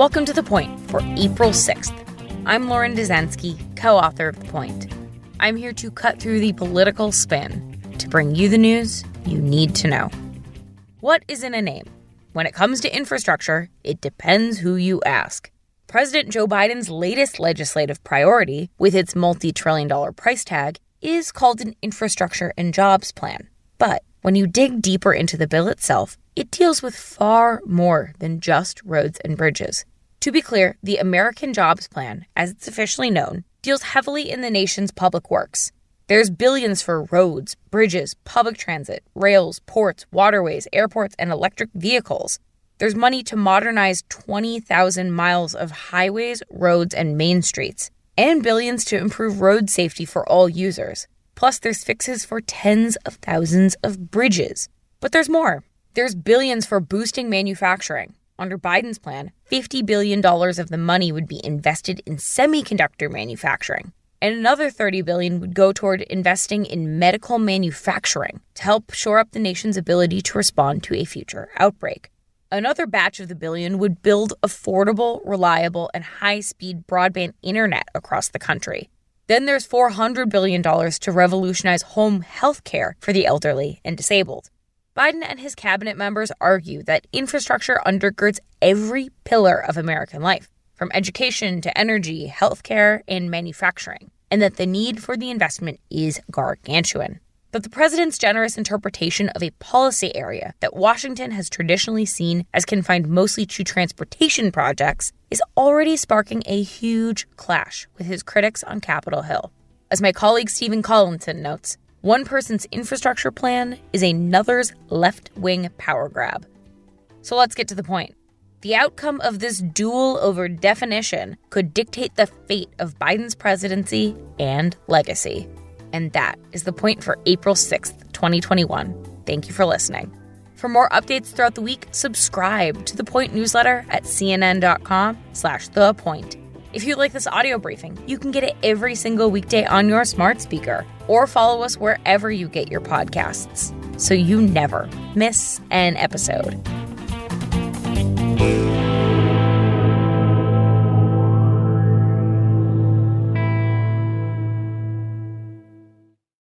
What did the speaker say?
Welcome to The Point for April 6th. I'm Lauren Dezenski, co author of The Point. I'm here to cut through the political spin to bring you the news you need to know. What is in a name? When it comes to infrastructure, it depends who you ask. President Joe Biden's latest legislative priority, with its multi trillion dollar price tag, is called an infrastructure and jobs plan. But when you dig deeper into the bill itself, it deals with far more than just roads and bridges. To be clear, the American Jobs Plan, as it's officially known, deals heavily in the nation's public works. There's billions for roads, bridges, public transit, rails, ports, waterways, airports, and electric vehicles. There's money to modernize 20,000 miles of highways, roads, and main streets, and billions to improve road safety for all users. Plus, there's fixes for tens of thousands of bridges. But there's more. There's billions for boosting manufacturing. Under Biden's plan, $50 billion of the money would be invested in semiconductor manufacturing, and another 30 billion would go toward investing in medical manufacturing to help shore up the nation's ability to respond to a future outbreak. Another batch of the billion would build affordable, reliable, and high speed broadband internet across the country. Then there's $400 billion to revolutionize home health care for the elderly and disabled. Biden and his cabinet members argue that infrastructure undergirds every pillar of American life, from education to energy, healthcare, and manufacturing, and that the need for the investment is gargantuan. But the president's generous interpretation of a policy area that Washington has traditionally seen as confined mostly to transportation projects is already sparking a huge clash with his critics on Capitol Hill. As my colleague Stephen Collinson notes, one person's infrastructure plan is another's left wing power grab. So let's get to the point. The outcome of this duel over definition could dictate the fate of Biden's presidency and legacy. And that is the point for April 6th, 2021. Thank you for listening. For more updates throughout the week, subscribe to the Point newsletter at cnn.com slash the point. If you like this audio briefing, you can get it every single weekday on your smart speaker or follow us wherever you get your podcasts so you never miss an episode.